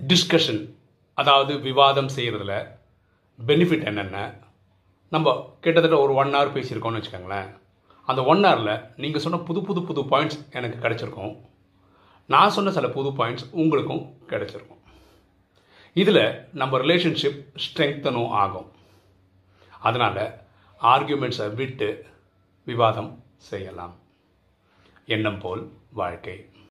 Discussion அதாவது விவாதம் செய்கிறதுல பெனிஃபிட் என்னென்ன? நம்ம கிட்டத்தட்ட ஒரு ஒன் ஹவர் பேசியிருக்கோம்னு வச்சுக்கோங்களேன். அந்த ஒன் ஹவரில் நீங்கள் சொன்ன புது புது புது பாயிண்ட்ஸ் எனக்கு கிடச்சிருக்கும். நான் சொன்ன சில புது பாயிண்ட்ஸ் உங்களுக்கும் கிடச்சிருக்கும். இதில் நம்ம ரிலேஷன்ஷிப் ஸ்ட்ரெங்தனும் ஆகும். அதனால் ஆர்கியூமெண்ட்ஸை விட்டு விவாதம் செய்யலாம். எண்ணம் போல் வாழ்க்கை.